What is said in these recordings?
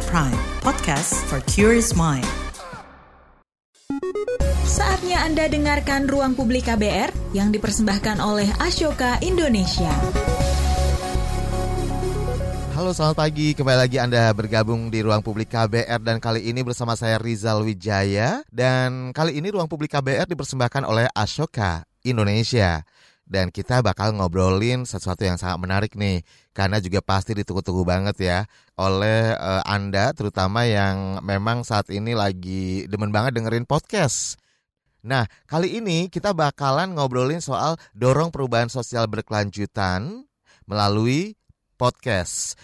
KBR Prime, podcast for curious mind. Saatnya Anda dengarkan Ruang Publik KBR yang dipersembahkan oleh Ashoka Indonesia. Halo selamat pagi, kembali lagi Anda bergabung di Ruang Publik KBR dan kali ini bersama saya Rizal Wijaya dan kali ini Ruang Publik KBR dipersembahkan oleh Ashoka Indonesia. Dan kita bakal ngobrolin sesuatu yang sangat menarik nih karena juga pasti ditunggu-tunggu banget ya oleh uh, Anda terutama yang memang saat ini lagi demen banget dengerin podcast. Nah, kali ini kita bakalan ngobrolin soal dorong perubahan sosial berkelanjutan melalui podcast.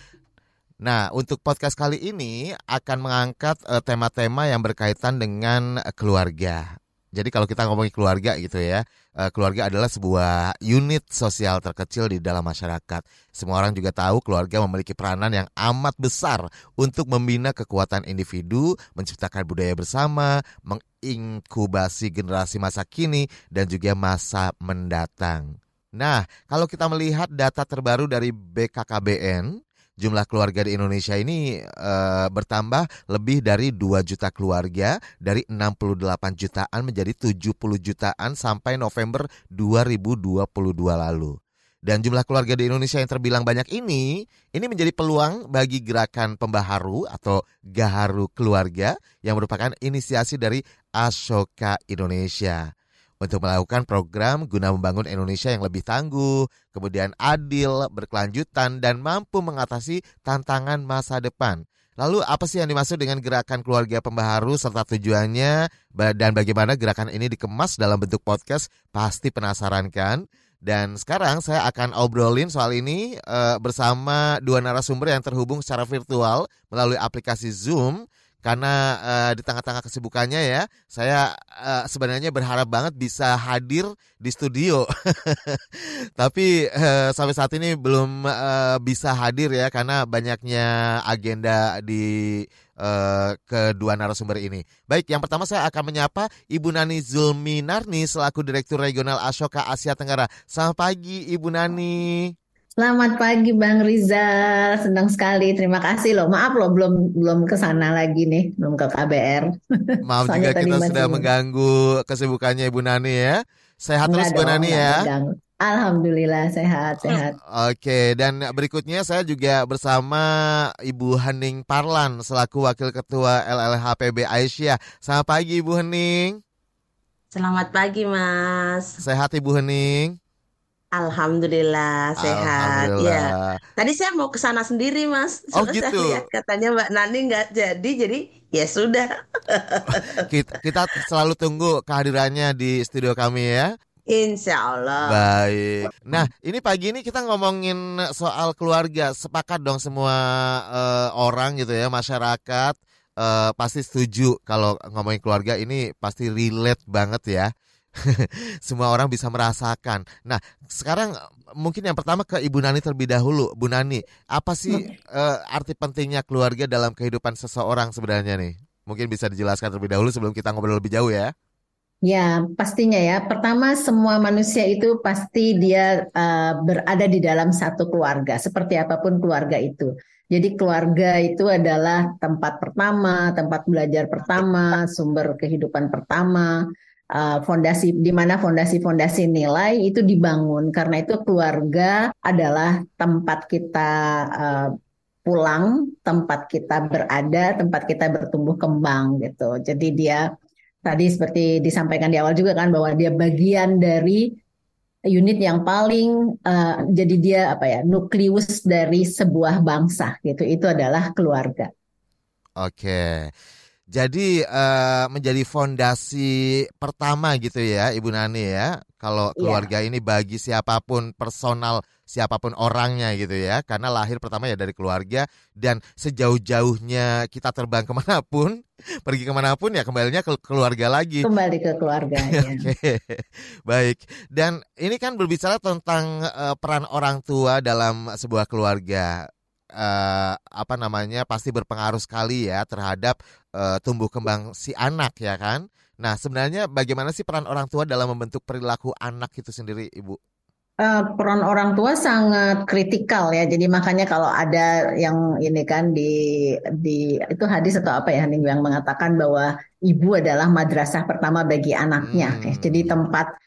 Nah, untuk podcast kali ini akan mengangkat uh, tema-tema yang berkaitan dengan keluarga. Jadi kalau kita ngomongin keluarga gitu ya, eh, keluarga adalah sebuah unit sosial terkecil di dalam masyarakat. Semua orang juga tahu keluarga memiliki peranan yang amat besar untuk membina kekuatan individu, menciptakan budaya bersama, menginkubasi generasi masa kini dan juga masa mendatang. Nah, kalau kita melihat data terbaru dari BKKBN, jumlah keluarga di Indonesia ini e, bertambah lebih dari 2 juta keluarga dari 68 jutaan menjadi 70 jutaan sampai November 2022 lalu. Dan jumlah keluarga di Indonesia yang terbilang banyak ini, ini menjadi peluang bagi gerakan pembaharu atau gaharu keluarga yang merupakan inisiasi dari Ashoka Indonesia untuk melakukan program guna membangun Indonesia yang lebih tangguh, kemudian adil, berkelanjutan, dan mampu mengatasi tantangan masa depan. Lalu apa sih yang dimaksud dengan gerakan keluarga pembaharu serta tujuannya dan bagaimana gerakan ini dikemas dalam bentuk podcast? Pasti penasaran kan? Dan sekarang saya akan obrolin soal ini uh, bersama dua narasumber yang terhubung secara virtual melalui aplikasi Zoom karena uh, di tengah-tengah kesibukannya ya, saya uh, sebenarnya berharap banget bisa hadir di studio. Tapi uh, sampai saat ini belum uh, bisa hadir ya karena banyaknya agenda di uh, kedua narasumber ini. Baik, yang pertama saya akan menyapa Ibu Nani Zulminarni selaku Direktur Regional Ashoka Asia Tenggara. Selamat pagi Ibu Nani. Selamat pagi Bang Rizal, senang sekali. Terima kasih loh. Maaf loh belum belum ke sana lagi nih, belum ke KBR. Maaf juga kita sudah mengganggu kesibukannya Ibu Nani ya. Sehat terus Bu Nani ya. Alhamdulillah sehat sehat. Oke dan berikutnya saya juga bersama Ibu Hening Parlan selaku Wakil Ketua LLHPB Aisyah. Selamat pagi Ibu Hening. Selamat pagi Mas. Sehat Ibu Hening. Alhamdulillah sehat. Alhamdulillah. Ya. Tadi saya mau ke sana sendiri, Mas. Oh gitu. Saya lihat katanya Mbak Nani nggak jadi, jadi ya sudah. kita, kita selalu tunggu kehadirannya di studio kami ya. Insya Allah. Baik. Nah, ini pagi ini kita ngomongin soal keluarga. Sepakat dong semua uh, orang gitu ya, masyarakat uh, pasti setuju kalau ngomongin keluarga ini pasti relate banget ya. semua orang bisa merasakan. Nah, sekarang mungkin yang pertama ke Ibu Nani terlebih dahulu. Bu Nani, apa sih uh, arti pentingnya keluarga dalam kehidupan seseorang sebenarnya nih? Mungkin bisa dijelaskan terlebih dahulu sebelum kita ngobrol lebih jauh ya. Ya, pastinya ya. Pertama, semua manusia itu pasti dia uh, berada di dalam satu keluarga, seperti apa pun keluarga itu. Jadi keluarga itu adalah tempat pertama, tempat belajar pertama, sumber kehidupan pertama, uh, fondasi di mana fondasi-fondasi nilai itu dibangun karena itu keluarga adalah tempat kita uh, pulang, tempat kita berada, tempat kita bertumbuh kembang gitu. Jadi dia tadi seperti disampaikan di awal juga kan bahwa dia bagian dari unit yang paling uh, jadi dia apa ya nukleus dari sebuah bangsa gitu. Itu adalah keluarga. Oke. Jadi uh, menjadi fondasi pertama gitu ya Ibu Nani ya. Kalau iya. keluarga yeah. ini bagi siapa pun personal siapa pun orangnya gitu ya. Karena lahir pertama ya dari keluarga dan sejauh-jauhnya kita terbang ke mana pun, pergi ke mana pun ya kembalinya ke keluarga lagi. Kembali ke keluarga. ya. Baik. Dan ini kan berbicara tentang uh, peran orang tua dalam sebuah keluarga uh, apa namanya pasti berpengaruh sekali ya terhadap uh, tumbuh kembang si anak ya kan. Nah sebenarnya bagaimana sih peran orang tua dalam membentuk perilaku anak itu sendiri ibu? Uh, peran orang tua sangat kritikal ya. Jadi makanya kalau ada yang ini kan di di itu hadis atau apa ya yang mengatakan bahwa ibu adalah madrasah pertama bagi anaknya. Hmm. Jadi tempat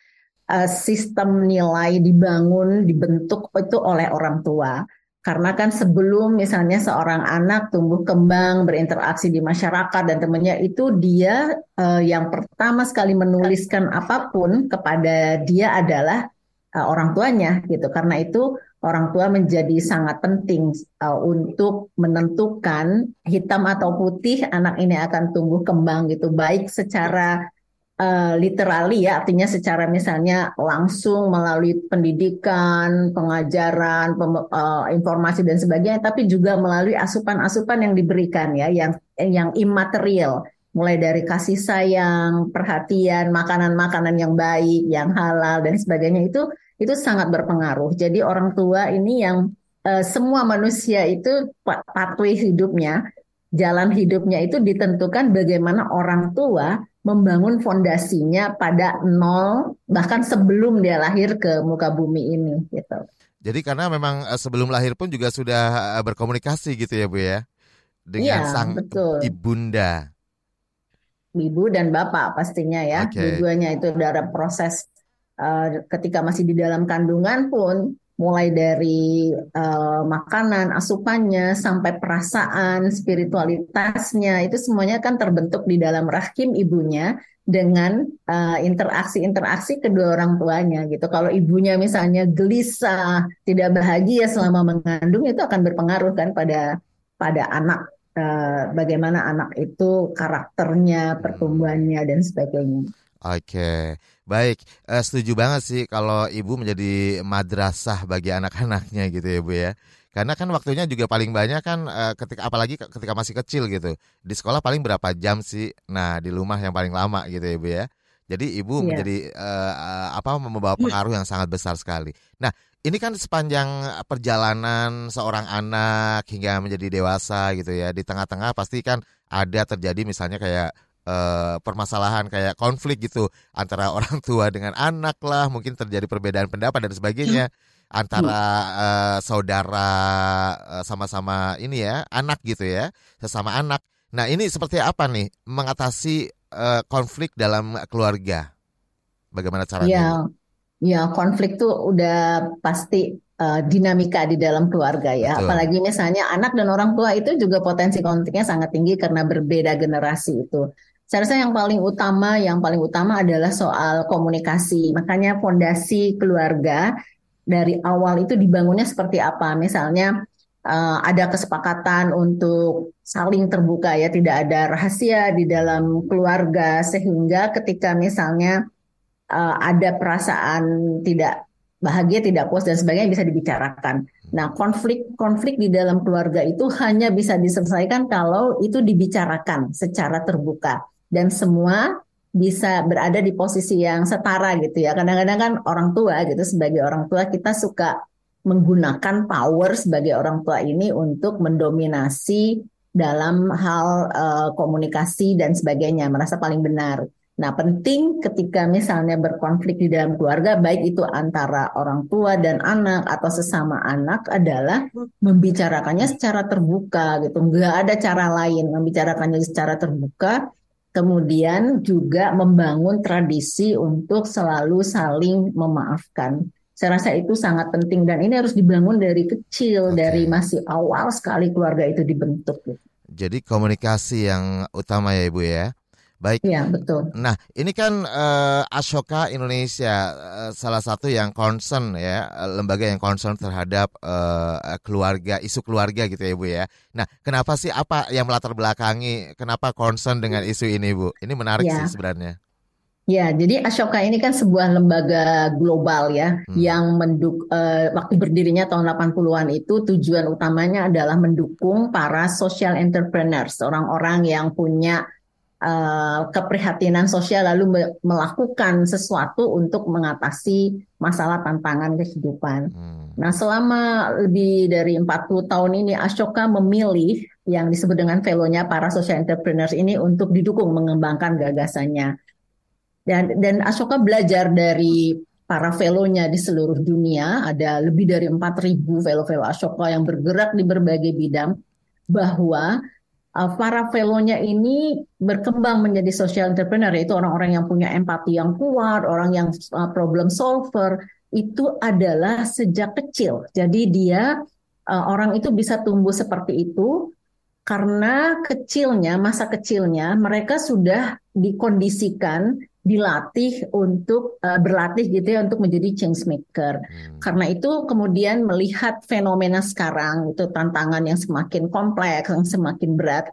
uh, sistem nilai dibangun dibentuk itu oleh orang tua. Karena kan sebelum misalnya seorang anak tumbuh kembang berinteraksi di masyarakat dan temannya itu dia uh, yang pertama sekali menuliskan apa pun kepada dia adalah uh, orang tuanya gitu. Karena itu orang tua menjadi sangat penting uh, untuk menentukan hitam atau putih anak ini akan tumbuh kembang gitu baik secara uh, literally ya artinya secara misalnya langsung melalui pendidikan, pengajaran, pem, uh, informasi dan sebagainya tapi juga melalui asupan-asupan yang diberikan ya yang yang imaterial mulai dari kasih sayang, perhatian, makanan-makanan yang baik, yang halal dan sebagainya itu itu sangat berpengaruh. Jadi orang tua ini yang uh, semua manusia itu pathway hidupnya, jalan hidupnya itu ditentukan bagaimana orang tua membangun fondasinya pada nol bahkan sebelum dia lahir ke muka bumi ini gitu. Jadi karena memang eh, sebelum lahir pun juga sudah berkomunikasi gitu ya Bu ya dengan ya, sang betul. ibunda ibu dan bapak pastinya ya. Okay. Dua-duanya itu dalam proses uh, ketika masih di dalam kandungan pun mulai dari uh, makanan, asupannya sampai perasaan, spiritualitasnya itu semuanya kan terbentuk di dalam rahim ibunya dengan uh, interaksi-interaksi kedua orang tuanya gitu. Kalau ibunya misalnya gelisah, tidak bahagia selama mengandung itu akan berpengaruh kan pada pada anak Eh, bagaimana anak itu karakternya, pertumbuhannya dan sebagainya. Oke, baik. Uh, setuju banget sih kalau ibu menjadi madrasah bagi anak-anaknya gitu ya bu ya. Karena kan waktunya juga paling banyak kan uh, ketika apalagi ketika masih kecil gitu. Di sekolah paling berapa jam sih? Nah di rumah yang paling lama gitu ya bu ya. Jadi ibu yeah. menjadi uh, apa membawa pengaruh yang sangat besar sekali. Nah ini kan sepanjang perjalanan seorang anak hingga menjadi dewasa gitu ya di tengah-tengah pasti kan ada terjadi misalnya kayak uh, permasalahan kayak konflik gitu antara orang tua dengan anak lah mungkin terjadi perbedaan pendapat dan sebagainya antara uh, saudara uh, sama-sama ini ya anak gitu ya sesama anak nah ini seperti apa nih mengatasi uh, konflik dalam keluarga bagaimana caranya ya Ya, konflik tuh udah pasti uh, dinamika di dalam keluarga ya. Betul. Apalagi misalnya anak dan orang tua itu juga potensi konfliknya sangat tinggi karena berbeda generasi itu. Saya rasa yang paling utama, yang paling utama adalah soal komunikasi. Makanya fondasi keluarga dari awal itu dibangunnya seperti apa? Misalnya uh, ada kesepakatan untuk saling terbuka ya, tidak ada rahasia di dalam keluarga sehingga ketika misalnya uh, ada perasaan tidak bahagia, tidak puas dan sebagainya bisa dibicarakan. Nah, konflik-konflik di dalam keluarga itu hanya bisa diselesaikan kalau itu dibicarakan secara terbuka dan semua bisa berada di posisi yang setara gitu ya. Kadang-kadang kan orang tua gitu sebagai orang tua kita suka menggunakan power sebagai orang tua ini untuk mendominasi dalam hal uh, komunikasi dan sebagainya, merasa paling benar. Nah, penting ketika misalnya berkonflik di dalam keluarga, baik itu antara orang tua dan anak atau sesama anak adalah membicarakannya secara terbuka gitu. Nggak ada cara lain membicarakannya secara terbuka. Kemudian juga membangun tradisi untuk selalu saling memaafkan. Saya rasa itu sangat penting dan ini harus dibangun dari kecil, okay. dari masih awal sekali keluarga itu dibentuk. Jadi komunikasi yang utama ya Ibu ya. Baik. Iya, betul. Nah, ini kan uh, Ashoka Indonesia uh, salah satu yang concern ya, lembaga yang concern terhadap uh, keluarga, isu keluarga gitu ya, Bu ya. Nah, kenapa sih apa yang melatar belakangi kenapa concern dengan isu ini, Bu? Ini menarik ya. sih sebenarnya. Ya, jadi Ashoka ini kan sebuah lembaga global ya hmm. yang menduk uh, waktu berdirinya tahun 80-an itu tujuan utamanya adalah mendukung para social entrepreneurs, orang-orang yang punya uh, keprihatinan sosial lalu melakukan sesuatu untuk mengatasi masalah tantangan kehidupan. Hmm. Nah, selama lebih dari 40 tahun ini Ashoka memilih yang disebut dengan velonya para social entrepreneurs ini untuk didukung mengembangkan gagasannya. Dan dan Ashoka belajar dari para fellow-nya di seluruh dunia, ada lebih dari 4.000 fellow-fellow Ashoka yang bergerak di berbagai bidang, bahwa uh, para fellow-nya ini berkembang menjadi social entrepreneur, yaitu orang-orang yang punya empati yang kuat, orang yang uh, problem solver, itu adalah sejak kecil. Jadi dia, uh, orang itu bisa tumbuh seperti itu karena kecilnya, masa kecilnya, mereka sudah dikondisikan dilatih untuk uh, berlatih gitu ya untuk menjadi change maker. Hmm. Karena itu kemudian melihat fenomena sekarang itu tantangan yang semakin kompleks, yang semakin berat.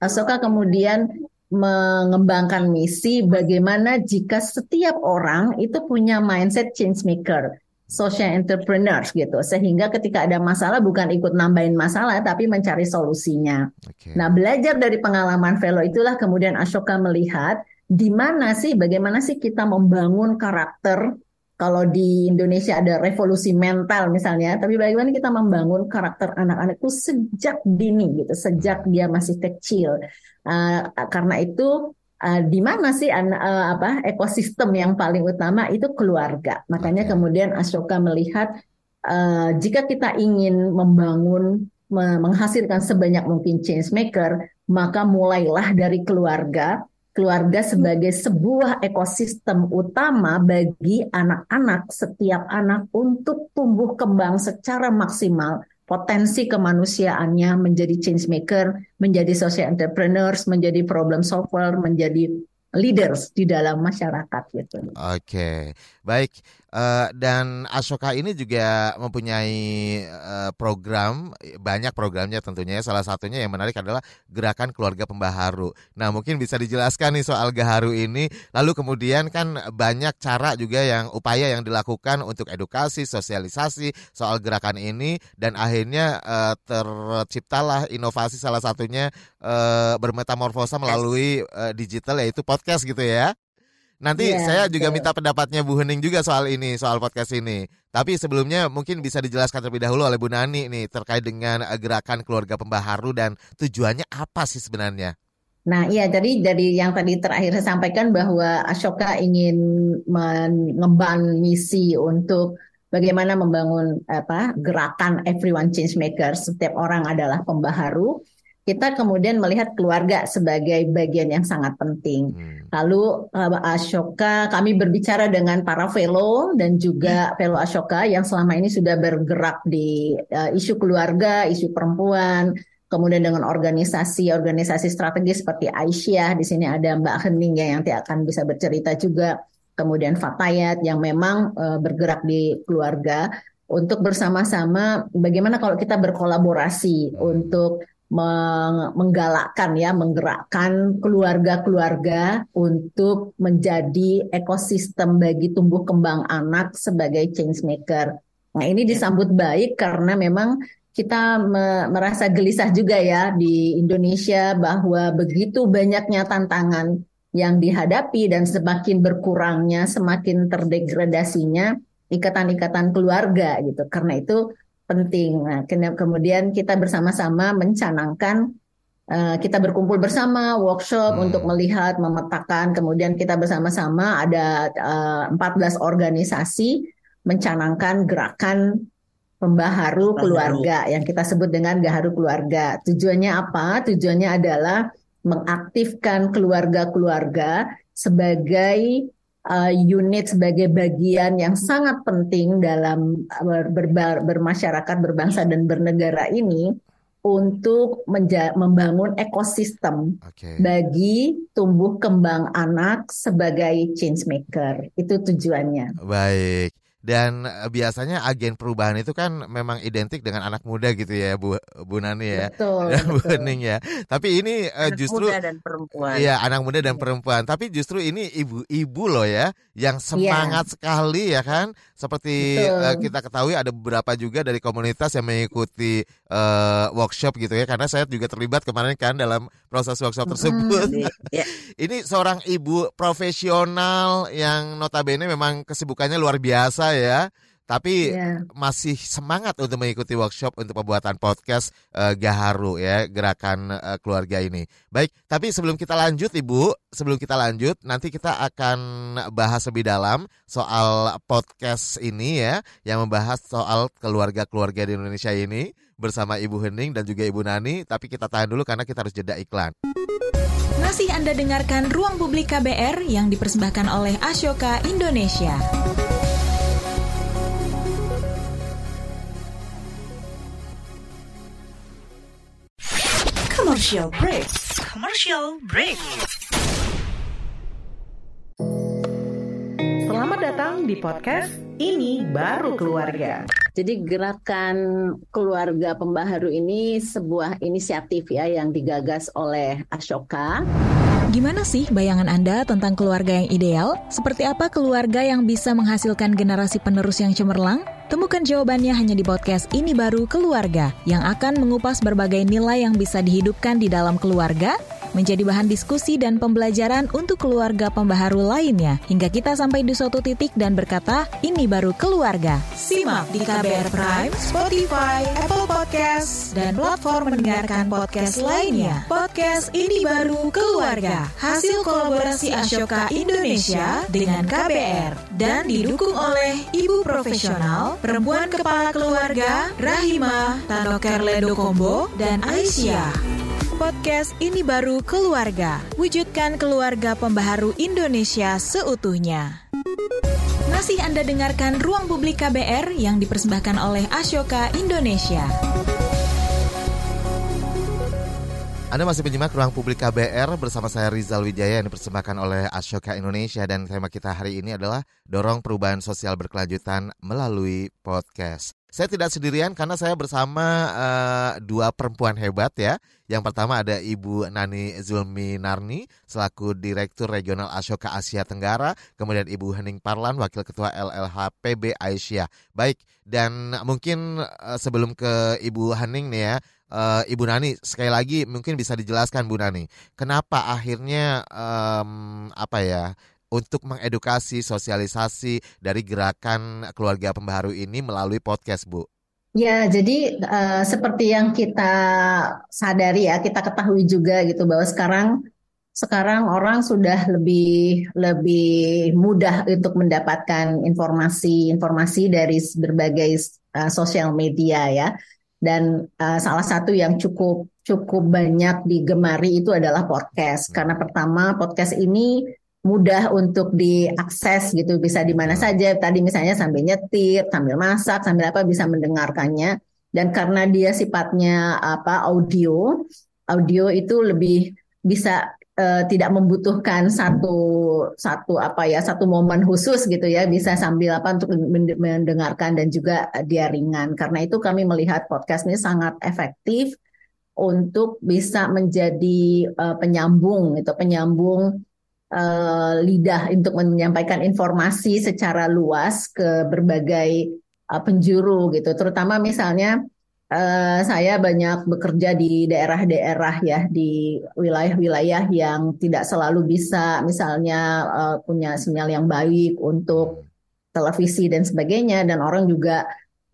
Asoka kemudian mengembangkan misi bagaimana jika setiap orang itu punya mindset change maker, social entrepreneurs gitu. Sehingga ketika ada masalah bukan ikut nambahin masalah tapi mencari solusinya. Okay. Nah, belajar dari pengalaman fellow itulah kemudian Ashoka melihat di mana sih bagaimana sih kita membangun karakter kalau di Indonesia ada revolusi mental misalnya, tapi bagaimana kita membangun karakter anak-anak itu sejak dini gitu, sejak dia masih kecil. Uh, karena itu uh, di mana sih uh, apa ekosistem yang paling utama itu keluarga. Makanya kemudian Ashoka melihat uh, jika kita ingin membangun menghasilkan sebanyak mungkin change maker, maka mulailah dari keluarga keluarga sebagai sebuah ekosistem utama bagi anak-anak, setiap anak untuk tumbuh kembang secara maksimal, potensi kemanusiaannya menjadi change maker, menjadi social entrepreneurs, menjadi problem solver, menjadi leaders di dalam masyarakat gitu. Oke, baik. Uh, dan Ashoka ini juga mempunyai uh, program, banyak programnya tentunya. Salah satunya yang menarik adalah gerakan keluarga pembaharu. Nah, mungkin bisa dijelaskan nih soal Gaharu ini. Lalu kemudian kan banyak cara juga yang upaya yang dilakukan untuk edukasi, sosialisasi soal gerakan ini dan akhirnya uh, terciptalah inovasi salah satunya uh, bermetamorfosa melalui uh, digital yaitu podcast gitu ya. Nanti yeah, saya juga betul. minta pendapatnya Bu Hening juga soal ini, soal podcast ini. Tapi sebelumnya mungkin bisa dijelaskan terlebih dahulu oleh Bu Nani nih terkait dengan eh, gerakan keluarga pembaharu dan tujuannya apa sih sebenarnya? Nah, iya jadi dari yang tadi terakhir saya sampaikan bahwa Ashoka ingin mengemban misi untuk bagaimana membangun apa gerakan everyone change maker, setiap orang adalah pembaharu kita kemudian melihat keluarga sebagai bagian yang sangat penting. Hmm. Lalu uh, Ashoka, kami berbicara dengan para fellow dan juga hmm. fellow Ashoka yang selama ini sudah bergerak di uh, isu keluarga, isu perempuan, kemudian dengan organisasi-organisasi strategis seperti Aisyah. Di sini ada Mbak Hening ya yang nanti akan bisa bercerita juga. Kemudian Fatayat yang memang uh, bergerak di keluarga untuk bersama-sama bagaimana kalau kita berkolaborasi hmm. untuk menggalakkan ya, menggerakkan keluarga-keluarga untuk menjadi ekosistem bagi tumbuh kembang anak sebagai change maker. Nah, ini disambut baik karena memang kita merasa gelisah juga ya di Indonesia bahwa begitu banyaknya tantangan yang dihadapi dan semakin berkurangnya, semakin terdegradasinya ikatan-ikatan keluarga gitu. Karena itu penting. Nah, kemudian kita bersama-sama mencanangkan uh, kita berkumpul bersama workshop hmm. untuk melihat memetakan. Kemudian kita bersama-sama ada uh, eh, 14 organisasi mencanangkan gerakan pembaharu keluarga yang kita sebut dengan gaharu keluarga. Tujuannya apa? Tujuannya adalah mengaktifkan keluarga-keluarga sebagai uh, unit sebagai bagian yang sangat penting dalam ber, ber, bermasyarakat, berbangsa dan bernegara ini untuk membangun ekosistem okay. bagi tumbuh kembang anak sebagai change maker. Itu tujuannya. Baik dan eh, biasanya agen perubahan itu kan memang identik dengan anak muda gitu ya Bu Bu Nani ya. Betul, dan Bu Hening ya. Tapi ini uh, justru muda dan perempuan. iya anak muda dan iya. perempuan. Tapi justru ini ibu-ibu loh ya yang iya. semangat yeah. sekali ya kan. Seperti uh, kita ketahui ada beberapa juga dari komunitas yang mengikuti uh, workshop gitu ya. Karena saya juga terlibat kemarin kan dalam proses workshop tersebut mm, yeah. ini seorang ibu profesional yang notabene memang kesibukannya luar biasa ya tapi yeah. masih semangat untuk mengikuti workshop untuk pembuatan podcast uh, Gaharu ya gerakan uh, keluarga ini. Baik, tapi sebelum kita lanjut Ibu, sebelum kita lanjut nanti kita akan bahas lebih dalam soal podcast ini ya yang membahas soal keluarga-keluarga di Indonesia ini bersama Ibu Hening dan juga Ibu Nani, tapi kita tahan dulu karena kita harus jeda iklan. Masih Anda dengarkan Ruang Publik KBR yang dipersembahkan oleh Ashoka Indonesia. Commercial break. Commercial break. Selamat datang di podcast Ini Baru Keluarga. Jadi gerakan keluarga pembaharu ini sebuah inisiatif ya yang digagas oleh Ashoka. Gimana sih bayangan Anda tentang keluarga yang ideal? Seperti apa keluarga yang bisa menghasilkan generasi penerus yang cemerlang? Temukan jawabannya hanya di podcast Ini Baru Keluarga yang akan mengupas berbagai nilai yang bisa dihidupkan di dalam keluarga menjadi bahan diskusi dan pembelajaran untuk keluarga pembaharu lainnya hingga kita sampai di suatu titik dan berkata ini baru keluarga. Simak di KBR Prime, Spotify, Apple Podcast, dan platform mendengarkan podcast lainnya. Podcast ini baru keluarga, hasil kolaborasi Ashoka Indonesia dengan KBR dan didukung oleh ibu profesional, perempuan kepala keluarga, Rahima, Tanokerledo Kombo, dan Aisyah podcast ini baru keluarga. Wujudkan keluarga pembaharu Indonesia seutuhnya. Masih Anda dengarkan Ruang Publik KBR yang dipersembahkan oleh Ashoka Indonesia. Anda masih menyimak Ruang Publik KBR bersama saya Rizal Wijaya yang dipersembahkan oleh Ashoka Indonesia dan tema kita hari ini adalah dorong perubahan sosial berkelanjutan melalui podcast. Saya tidak sendirian karena saya bersama uh, dua perempuan hebat ya. Yang pertama ada Ibu Nani Zulmi Narni selaku Direktur Regional Ashoka Asia Tenggara, kemudian Ibu Hening Parlan Wakil Ketua LLH PB Aisyah. Baik, dan mungkin uh, sebelum ke Ibu Hening nih ya, uh, Ibu Nani sekali lagi mungkin bisa dijelaskan Bu Nani, kenapa akhirnya um, apa ya untuk mengedukasi sosialisasi dari gerakan keluarga pembaharu ini melalui podcast, Bu? Ya, jadi uh, seperti yang kita sadari ya, kita ketahui juga gitu bahwa sekarang sekarang orang sudah lebih lebih mudah untuk mendapatkan informasi-informasi dari berbagai uh, sosial media ya. Dan uh, salah satu yang cukup cukup banyak digemari itu adalah podcast. Karena pertama podcast ini mudah untuk diakses gitu bisa di mana saja. Tadi misalnya sambil nyetir sambil masak sambil apa bisa mendengarkannya. Dan karena dia sifatnya apa audio audio itu lebih bisa uh, tidak membutuhkan satu satu apa ya satu momen khusus gitu ya. Bisa sambil apa untuk mendengarkan dan juga dia ringan. Karena itu kami melihat podcast ini sangat efektif untuk bisa menjadi uh, penyambung itu penyambung uh, lidah untuk menyampaikan informasi secara luas ke berbagai uh, penjuru gitu. Terutama misalnya uh, saya banyak bekerja di daerah-daerah ya di wilayah-wilayah yang tidak selalu bisa misalnya uh, punya sinyal yang baik untuk televisi dan sebagainya dan orang juga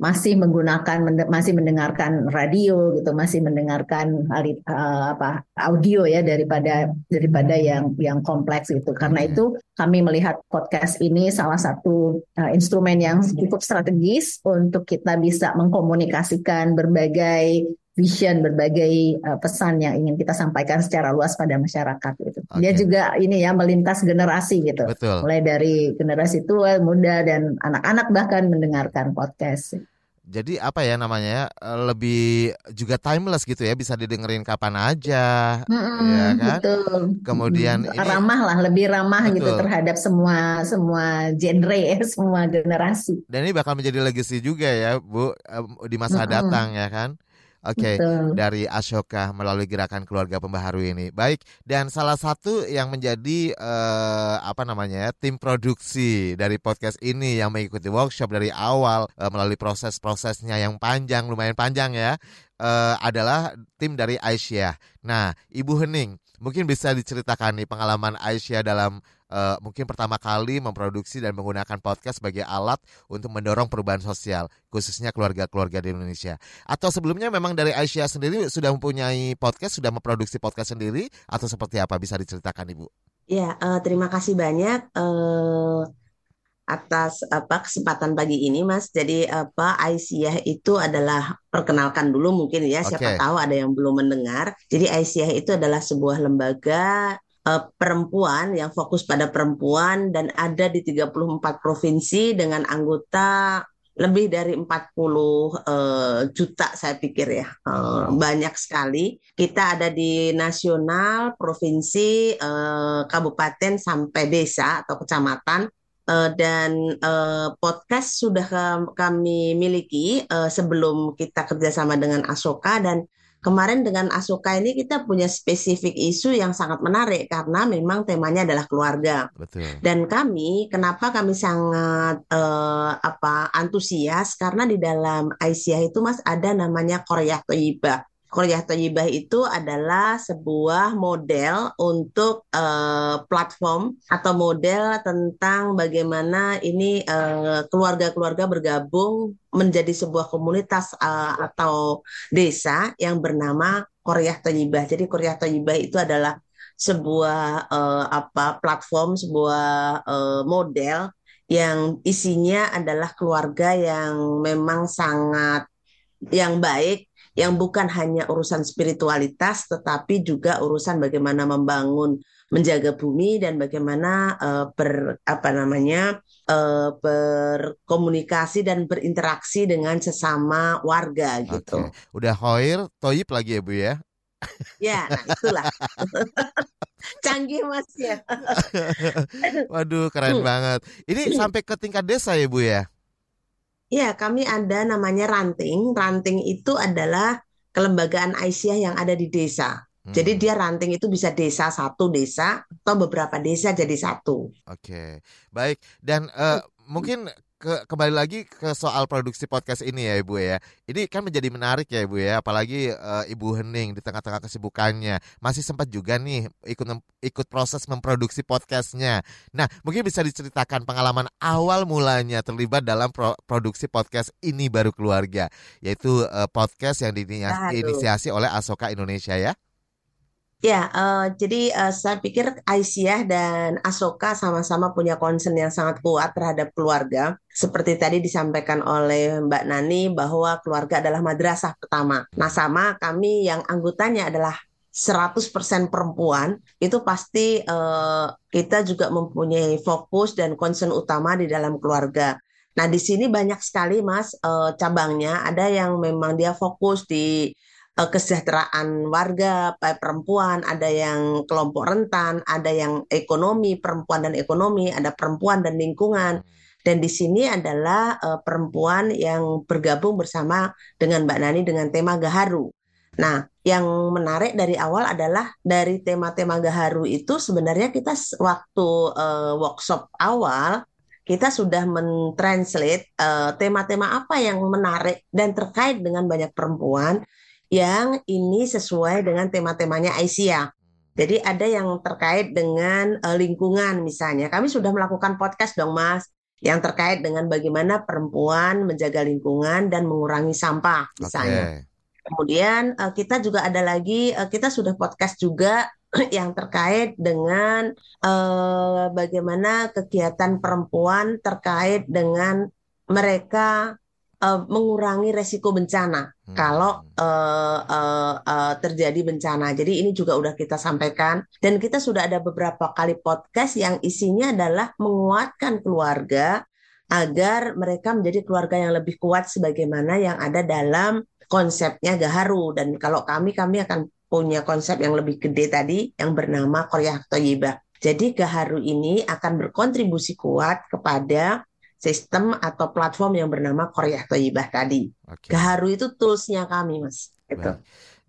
masih menggunakan masih mendengarkan radio gitu masih mendengarkan uh, apa audio ya daripada daripada yang yang kompleks gitu karena hmm. itu kami melihat podcast ini salah satu uh, instrumen yang cukup strategis untuk kita bisa mengkomunikasikan berbagai vision berbagai uh, pesan yang ingin kita sampaikan secara luas pada masyarakat gitu. Okay. Dia juga ini ya melintas generasi gitu. Betul. Mulai dari generasi tua, muda dan anak-anak bahkan mendengarkan podcast. Jadi apa ya namanya eh, lebih juga timeless gitu ya bisa didengerin kapan aja, mm-hmm, ya kan? Betul. Kemudian mm, ini, ramah lah, lebih ramah gitu betul. gitu terhadap semua semua genre ya, semua generasi. Dan ini bakal menjadi legacy juga ya, Bu, di masa mm-hmm. datang ya kan? Oke, okay, dari Ashoka melalui gerakan keluarga pembaharu ini. Baik, dan salah satu yang menjadi uh, apa namanya tim produksi dari podcast ini yang mengikuti workshop dari awal uh, melalui proses-prosesnya yang panjang, lumayan panjang ya, uh, adalah tim dari Aisyah. Nah, Ibu Hening, mungkin bisa diceritakan nih pengalaman Aisyah dalam uh, mungkin pertama kali memproduksi dan menggunakan podcast sebagai alat untuk mendorong perubahan sosial, khususnya keluarga-keluarga di Indonesia. Atau sebelumnya memang dari Aisyah sendiri sudah mempunyai podcast, sudah memproduksi podcast sendiri, atau seperti apa bisa diceritakan Ibu? Ya, uh, terima kasih banyak. Uh, atas apa kesempatan pagi ini Mas. Jadi apa Aisyah itu adalah perkenalkan dulu mungkin ya siapa tahu ada yang belum mendengar. Jadi Aisyah itu adalah sebuah lembaga uh, perempuan yang fokus pada perempuan dan ada di 34 provinsi dengan anggota lebih dari 40 uh, juta saya pikir ya. Uh, banyak sekali. Kita ada di nasional provinsi uh, kabupaten sampai desa atau kecamatan. Uh, dan uh, podcast sudah kami miliki uh, sebelum kita kerjasama dengan Asoka dan kemarin dengan Asoka ini kita punya spesifik isu yang sangat menarik karena memang temanya adalah keluarga. Betul. Dan kami, kenapa kami sangat uh, apa antusias karena di dalam Aisyah itu Mas ada namanya Korea Toyibah. Kuliah Toyibah itu adalah sebuah model untuk uh, platform atau model tentang bagaimana ini keluarga keluarga-keluarga bergabung menjadi sebuah komunitas uh, atau desa yang bernama Korea Toyibah. Jadi Korea Toyibah itu adalah sebuah uh, apa platform, sebuah uh, model yang isinya adalah keluarga yang memang sangat yang baik yang bukan hanya urusan spiritualitas tetapi juga urusan bagaimana membangun menjaga bumi dan bagaimana uh, ber apa namanya uh, berkomunikasi dan berinteraksi dengan sesama warga gitu. Oke. Udah hoir toyib lagi ya Bu ya. Ya, nah itulah. Canggih Mas ya. Waduh, keren hmm. banget. Ini sampai ke tingkat desa ya Bu ya? Ya, kami ada namanya ranting. Ranting itu adalah kelembagaan Aisyah yang ada di desa. Hmm. Jadi dia ranting itu bisa desa satu desa atau beberapa desa jadi satu. Oke, baik. Dan uh, mungkin ke kembali lagi ke soal produksi podcast ini ya Ibu ya. Ini kan menjadi menarik ya Ibu ya, apalagi uh, Ibu Hening di tengah-tengah kesibukannya masih sempat juga nih ikut ikut proses memproduksi podcastnya. Nah, mungkin bisa diceritakan pengalaman awal mulanya terlibat dalam pro produksi podcast ini baru keluarga, yaitu uh, podcast yang diinisiasi oleh Asoka Indonesia ya. Ya, uh, jadi uh, saya pikir Aisyah dan Asoka sama-sama punya concern yang sangat kuat terhadap keluarga. Seperti tadi disampaikan oleh Mbak Nani bahwa keluarga adalah madrasah pertama. Nah, sama kami yang anggotanya adalah 100% perempuan, itu pasti uh, kita juga mempunyai fokus dan concern utama di dalam keluarga. Nah, di sini banyak sekali Mas uh, cabangnya, ada yang memang dia fokus di uh, kesejahteraan warga perempuan, ada yang kelompok rentan, ada yang ekonomi perempuan dan ekonomi, ada perempuan dan lingkungan. Dan di sini adalah uh, perempuan yang bergabung bersama dengan Mbak Nani dengan tema Gaharu. Nah, yang menarik dari awal adalah dari tema-tema Gaharu itu sebenarnya kita waktu uh, workshop awal kita sudah mentranslate tema-tema uh, apa yang menarik dan terkait dengan banyak perempuan yang ini sesuai dengan tema-temanya Aisyah. Jadi ada yang terkait dengan uh, lingkungan misalnya. Kami sudah melakukan podcast dong Mas yang terkait dengan bagaimana perempuan menjaga lingkungan dan mengurangi sampah misalnya. Okay. Kemudian uh, kita juga ada lagi uh, kita sudah podcast juga yang terkait dengan uh, bagaimana kegiatan perempuan terkait dengan mereka uh, mengurangi resiko bencana hmm. kalau uh, uh, uh, terjadi bencana. Jadi ini juga udah kita sampaikan dan kita sudah ada beberapa kali podcast yang isinya adalah menguatkan keluarga agar mereka menjadi keluarga yang lebih kuat sebagaimana yang ada dalam konsepnya Gaharu dan kalau kami kami akan punya konsep yang lebih gede tadi yang bernama Korea Toyibah. Jadi Gaharu ini akan berkontribusi kuat kepada sistem atau platform yang bernama Korea Toyibah tadi. Okay. Gaharu itu toolsnya kami, Mas. Itu.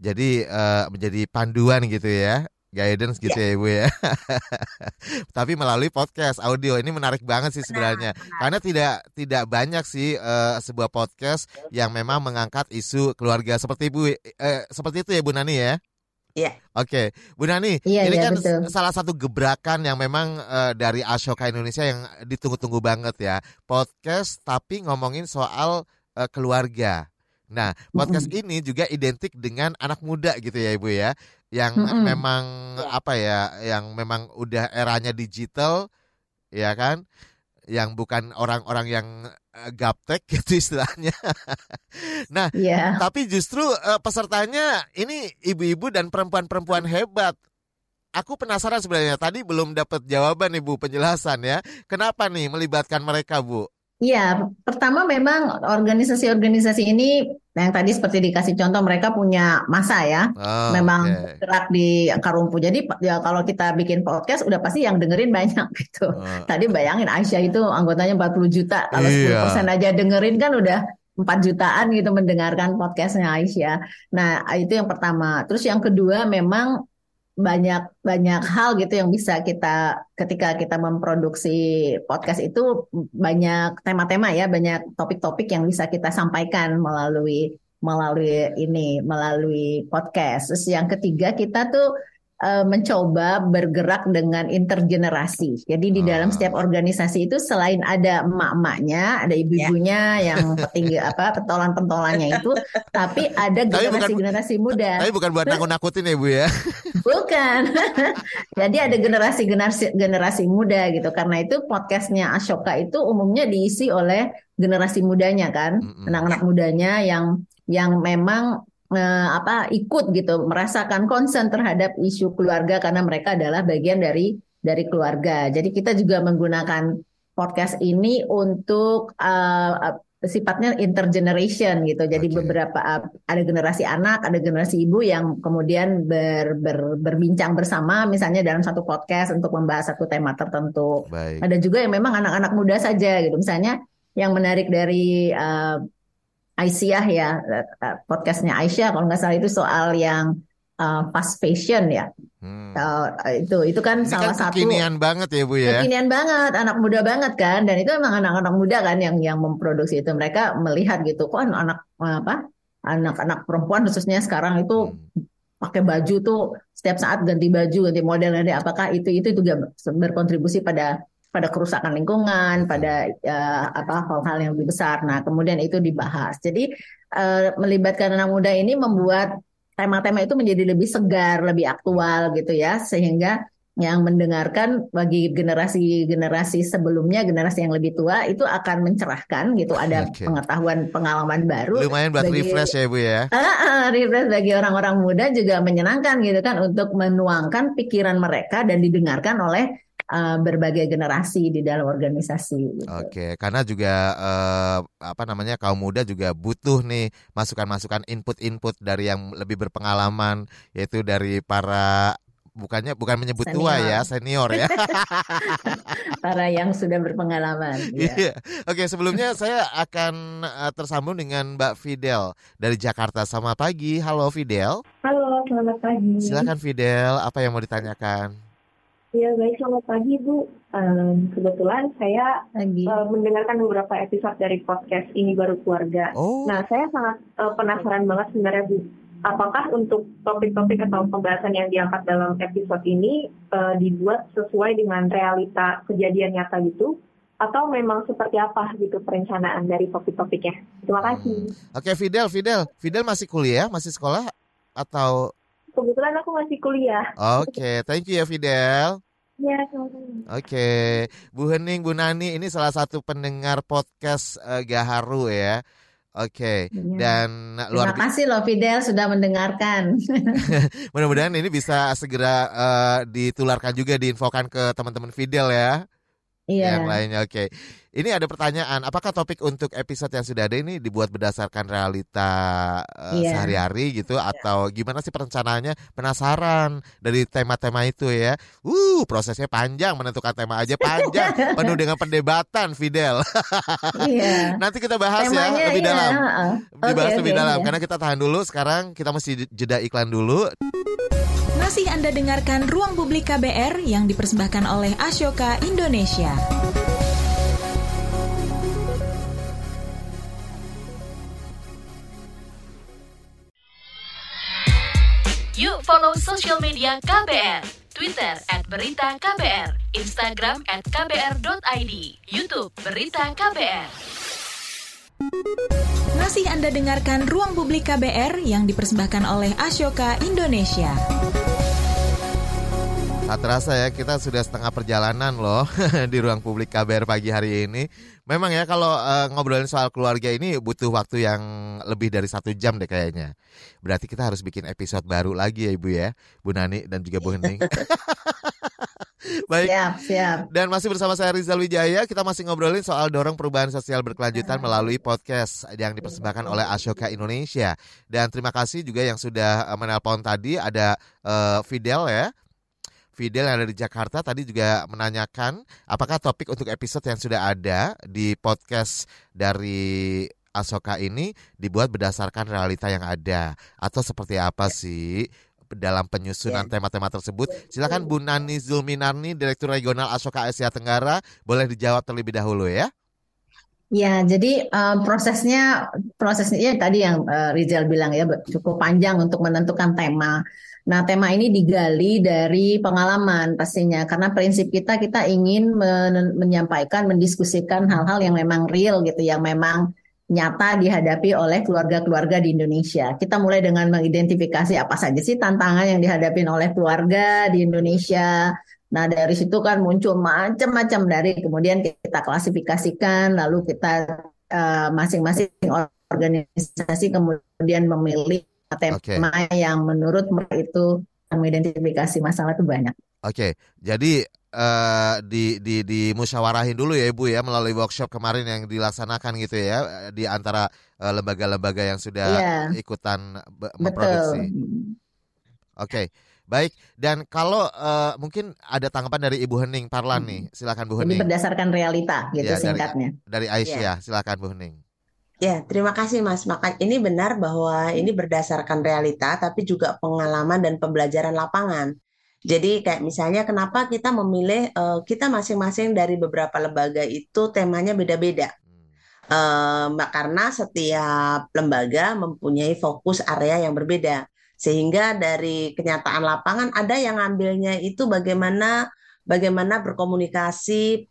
Jadi uh, menjadi panduan gitu ya guidance gitu ya, ya Ibu ya. Tapi melalui podcast audio ini menarik banget sih sebenarnya. Karena tidak tidak banyak sih uh, sebuah podcast yang memang mengangkat isu keluarga seperti Ibu uh, seperti itu ya Bu Nani ya. Iya. Oke, Bu Nani, Iya, ini iya, kan betul. salah satu gebrakan yang memang eh, dari Ashoka Indonesia yang ditunggu-tunggu banget ya. Podcast tapi ngomongin soal eh, keluarga. Nah, podcast ini juga identik dengan anak muda gitu ya, Ibu ya. Yang Mm-mm. memang apa ya, yang memang udah eranya digital ya kan? Yang bukan orang-orang yang eh, gaptek gitu istilahnya. nah, Iya. tapi justru eh, pesertanya ini ibu-ibu dan perempuan-perempuan hebat. Aku penasaran sebenarnya tadi belum dapat jawaban nih Bu penjelasan ya. Kenapa nih melibatkan mereka Bu? Iya, pertama memang organisasi-organisasi ini yang tadi seperti dikasih contoh mereka punya masa ya, Oh, memang oke. gerak di akar rumput. Jadi ya kalau kita bikin podcast udah pasti yang dengerin banyak gitu. Oh, Tadi bayangin Aisyah itu anggotanya 40 juta, kalau Iya. 10% aja dengerin kan udah 4 jutaan gitu mendengarkan podcastnya Aisyah. Nah, itu yang pertama. Terus yang kedua memang banyak banyak hal gitu yang bisa kita ketika kita memproduksi podcast itu banyak tema-tema ya, banyak topik-topik yang bisa kita sampaikan melalui melalui ini, melalui podcast. Terus yang ketiga kita tuh eh, mencoba bergerak dengan intergenerasi. Jadi di dalam Ah. setiap organisasi itu selain ada emak-emaknya, ada ibu-ibunya yang petinggi apa pentolan-pentolannya itu, tapi ada generasi-generasi muda. Tapi bukan buat nakut-nakutin ya Bu ya. Bukan. Jadi ada generasi-generasi generasi muda gitu. Karena itu podcastnya Ashoka itu umumnya diisi oleh generasi mudanya kan, anak-anak mudanya yang yang memang eh, apa ikut gitu, merasakan concern terhadap isu keluarga karena mereka adalah bagian dari dari keluarga. Jadi kita juga menggunakan podcast ini untuk eh, sifatnya intergeneration gitu. Jadi Oke. beberapa uh, ada generasi anak, ada generasi ibu yang kemudian ber, ber- berbincang bersama misalnya dalam satu podcast untuk membahas satu tema tertentu. Baik. Ada juga yang memang anak-anak muda saja gitu. Misalnya yang menarik dari uh, Aisyah ya, uh, podcastnya Aisyah kalau nggak salah itu soal yang uh, fast fashion ya. Hmm. Uh, itu itu kan Ini salah kan satu kekinian banget ya Bu ya. Kekinian banget, anak muda banget kan, dan itu emang anak-anak muda kan yang yang memproduksi itu. Mereka melihat gitu, kok anak apa, anak-anak perempuan khususnya sekarang itu Hmm. pakai baju tuh setiap saat ganti baju, ganti model, ganti apakah itu itu juga berkontribusi pada pada kerusakan lingkungan, pada eh, apa hal-hal yang lebih besar. Nah, kemudian itu dibahas. Jadi eh, melibatkan anak muda ini membuat tema-tema itu menjadi lebih segar, lebih aktual gitu ya, sehingga yang mendengarkan bagi generasi-generasi sebelumnya, generasi yang lebih tua itu akan mencerahkan gitu, ada Oke. pengetahuan, pengalaman baru. Lumayan buat bagi- refresh ya Bu ya. Ah, ah, refresh bagi orang-orang muda juga menyenangkan gitu kan untuk menuangkan pikiran mereka dan didengarkan oleh ah, berbagai generasi di dalam organisasi. Gitu. Oke, karena juga eh, apa namanya kaum muda juga butuh nih masukan-masukan input-input dari yang lebih berpengalaman, yaitu dari para bukannya bukan menyebut tua Senior. ya, senior ya. Para yang sudah berpengalaman. ya. Iya. Oke, sebelumnya saya akan eh, tersambung dengan Mbak Fidel dari Jakarta. Selamat pagi. Halo Fidel. Halo, selamat pagi. Silakan Fidel, apa yang mau ditanyakan? Ya, baik, selamat pagi, Bu. Em, kebetulan saya Lagi. eh, mendengarkan beberapa episode dari podcast Ini Baru Keluarga. Oh, Nah, saya sangat eh, penasaran banget sebenarnya, Bu. Apakah untuk topik-topik atau pembahasan yang diangkat dalam episode ini eh, dibuat sesuai dengan realita kejadian nyata gitu? Atau memang seperti apa gitu perencanaan dari topik-topiknya? Terima kasih. oke Fidel, Fidel, Fidel masih kuliah, masih sekolah atau? Kebetulan aku masih kuliah. Oke, thank you ya Fidel. Ya, sama-sama. Oke, Bu Hening, Bu Nani, ini salah satu pendengar podcast eh, Gaharu ya. Oke, Ya. dan luar Terima kasih loh Fidel sudah mendengarkan. mudah-mudahan ini bisa segera eh, ditularkan juga diinfokan ke teman-teman Fidel ya. Iya. Yang lainnya oke. Ini ada pertanyaan, apakah topik untuk episode yang sudah ada ini dibuat berdasarkan realita eh, Iya. sehari-hari gitu atau gimana sih perencanaannya? Penasaran dari tema-tema itu ya. Uh, prosesnya panjang menentukan tema aja panjang, penuh dengan perdebatan Fidel. Iya. Nanti kita bahas Temanya ya lebih iya, dalam. heeh. Dibahas Oke, lebih oke, dalam iya. karena kita tahan dulu sekarang kita mesti jeda iklan dulu. Masih Anda dengarkan Ruang Publik KBR yang dipersembahkan oleh Ashoka Indonesia. Yuk follow social media KBR. Twitter at Berita KBR, Instagram at KBR.id, Youtube Berita KBR. Masih Anda dengarkan Ruang Publik KBR yang dipersembahkan oleh Ashoka Indonesia. Tak terasa ya kita sudah setengah perjalanan loh di ruang publik KBR pagi hari ini. Memang ya kalau uh, ngobrolin soal keluarga ini butuh waktu yang lebih dari satu jam deh kayaknya. Berarti kita harus bikin episode baru lagi ya Ibu ya, Bu Nani dan juga Bu Hening. Baik. Siap, siap. Dan masih bersama saya Rizal Wijaya, kita masih ngobrolin soal dorong perubahan sosial berkelanjutan melalui podcast yang dipersembahkan oleh Ashoka Indonesia. Dan terima kasih juga yang sudah eh, menelpon tadi ada uh, Fidel ya Fidel yang ada di Jakarta tadi juga menanyakan apakah topik untuk episode yang sudah ada di podcast dari Asoka ini dibuat berdasarkan realita yang ada atau seperti apa sih dalam penyusunan ya. tema-tema tersebut. Silakan Bu Nani Zulminarni, Direktur Regional Asoka Asia Tenggara, boleh dijawab terlebih dahulu ya. Ya, jadi um, prosesnya prosesnya ya tadi yang uh, Rizal bilang ya cukup panjang untuk menentukan tema. Nah, tema ini digali dari pengalaman pastinya karena prinsip kita kita ingin men menyampaikan, mendiskusikan hal-hal yang memang real gitu, yang memang nyata dihadapi oleh keluarga-keluarga di Indonesia. Kita mulai dengan mengidentifikasi apa saja sih tantangan yang dihadapi oleh keluarga di Indonesia. Nah, dari situ kan muncul macam-macam dari kemudian kita klasifikasikan, lalu kita eh, masing-masing uh, organisasi kemudian memilih tema okay. yang menurut mereka itu mengidentifikasi masalah itu banyak. Oke, okay. jadi uh, di di di musyawarahin dulu ya Ibu ya melalui workshop kemarin yang dilaksanakan gitu ya di antara uh, lembaga-lembaga yang sudah yeah. ikutan memproduksi. Oke. Okay. Baik, dan kalau uh, mungkin ada tanggapan dari Ibu Hening Parlan nih, silakan Bu Hening. Ini berdasarkan realita gitu ya, singkatnya. Dari, dari Aisyah, ya. silakan Bu Hening. Ya, terima kasih Mas. Maka ini benar bahwa ini berdasarkan realita, tapi juga pengalaman dan pembelajaran lapangan. Jadi kayak misalnya kenapa kita memilih uh, kita masing-masing dari beberapa lembaga itu temanya beda-beda. Uh, karena setiap lembaga mempunyai fokus area yang berbeda. Sehingga dari kenyataan lapangan ada yang ngambilnya itu bagaimana bagaimana berkomunikasi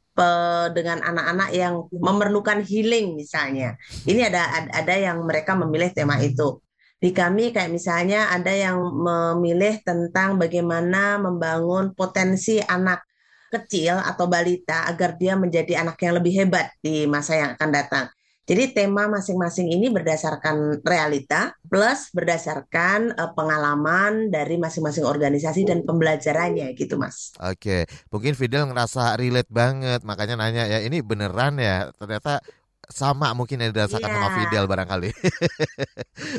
dengan anak-anak yang memerlukan healing misalnya. Ini ada ada yang mereka memilih tema itu. Di kami kayak misalnya ada yang memilih tentang bagaimana membangun potensi anak kecil atau balita agar dia menjadi anak yang lebih hebat di masa yang akan datang. Jadi tema masing-masing ini berdasarkan realita plus berdasarkan uh, pengalaman dari masing-masing organisasi dan pembelajarannya gitu Mas. Oke, mungkin Fidel ngerasa relate banget makanya nanya ya ini beneran ya ternyata sama mungkin yang dirasakan yeah. sama Fidel barangkali. Oke.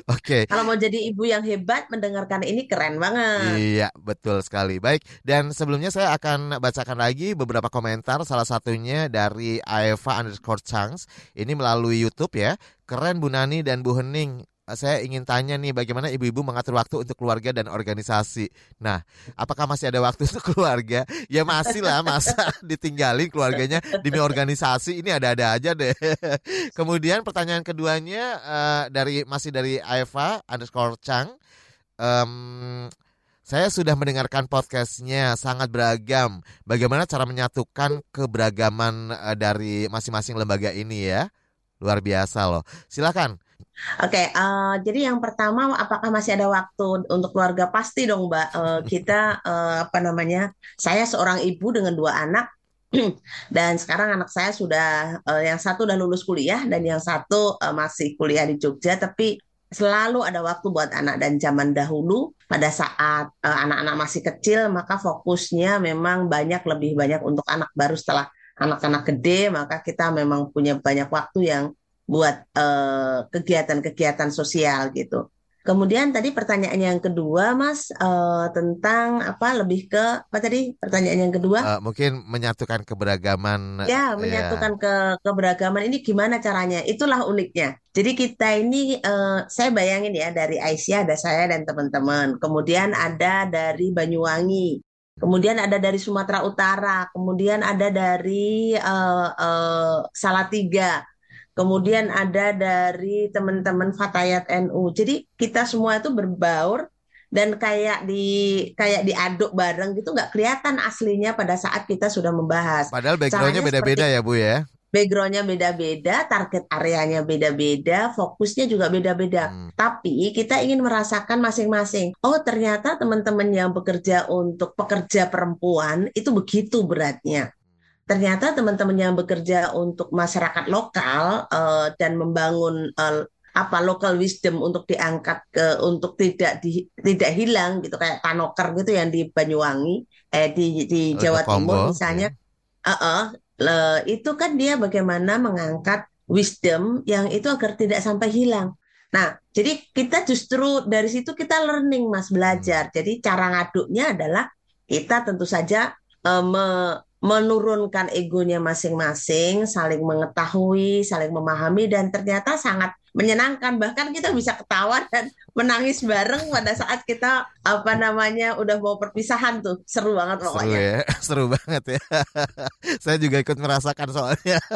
okay. Kalau mau jadi ibu yang hebat mendengarkan ini keren banget. Iya, betul sekali. Baik, dan sebelumnya saya akan bacakan lagi beberapa komentar salah satunya dari Aeva underscore Changs. Ini melalui YouTube ya. Keren Bu Nani dan Bu Hening saya ingin tanya nih bagaimana ibu-ibu mengatur waktu untuk keluarga dan organisasi. Nah, apakah masih ada waktu untuk keluarga? Ya masih lah, masa ditinggalin keluarganya demi organisasi ini ada-ada aja deh. Kemudian pertanyaan keduanya uh, dari masih dari Eva underscore Chang. Um, saya sudah mendengarkan podcastnya sangat beragam. Bagaimana cara menyatukan keberagaman uh, dari masing-masing lembaga ini ya? Luar biasa loh. Silakan Oke, uh, jadi yang pertama, apakah masih ada waktu untuk keluarga? Pasti dong, Mbak. Uh, kita uh, apa namanya? Saya seorang ibu dengan dua anak, dan sekarang anak saya sudah uh, yang satu udah lulus kuliah dan yang satu uh, masih kuliah di Jogja. Tapi selalu ada waktu buat anak dan zaman dahulu pada saat anak-anak uh, masih kecil, maka fokusnya memang banyak lebih banyak untuk anak baru setelah anak-anak gede, maka kita memang punya banyak waktu yang buat eh, kegiatan-kegiatan uh, sosial gitu. Kemudian tadi pertanyaan yang kedua, Mas, uh, tentang apa lebih ke apa tadi pertanyaan yang kedua? Uh, mungkin menyatukan keberagaman. Ya, menyatukan ya. ke keberagaman ini gimana caranya? Itulah uniknya. Jadi kita ini, uh, saya bayangin ya dari Aisyah ada saya dan teman-teman. Kemudian ada dari Banyuwangi. Kemudian ada dari Sumatera Utara, kemudian ada dari uh, uh, Salatiga, kemudian ada dari teman-teman Fatayat NU. Jadi kita semua itu berbaur dan kayak di kayak diaduk bareng gitu nggak kelihatan aslinya pada saat kita sudah membahas. Padahal backgroundnya beda-beda ya Bu ya. Backgroundnya beda-beda, target areanya beda-beda, fokusnya juga beda-beda. Hmm. Tapi kita ingin merasakan masing-masing. Oh ternyata teman-teman yang bekerja untuk pekerja perempuan itu begitu beratnya ternyata teman-teman yang bekerja untuk masyarakat lokal uh, dan membangun uh, apa local wisdom untuk diangkat ke untuk tidak di, tidak hilang gitu kayak tanoker gitu yang di Banyuwangi eh di di Jawa Timur misalnya ya. uh -uh, le, itu kan dia bagaimana mengangkat wisdom yang itu agar tidak sampai hilang. Nah, jadi kita justru dari situ kita learning Mas belajar. Hmm. Jadi cara ngaduknya adalah kita tentu saja uh, me, menurunkan egonya masing-masing, saling mengetahui, saling memahami, dan ternyata sangat menyenangkan. Bahkan kita bisa ketawa dan menangis bareng pada saat kita apa namanya udah mau perpisahan tuh, seru banget pokoknya. Seru ya, seru banget ya. Saya juga ikut merasakan soalnya.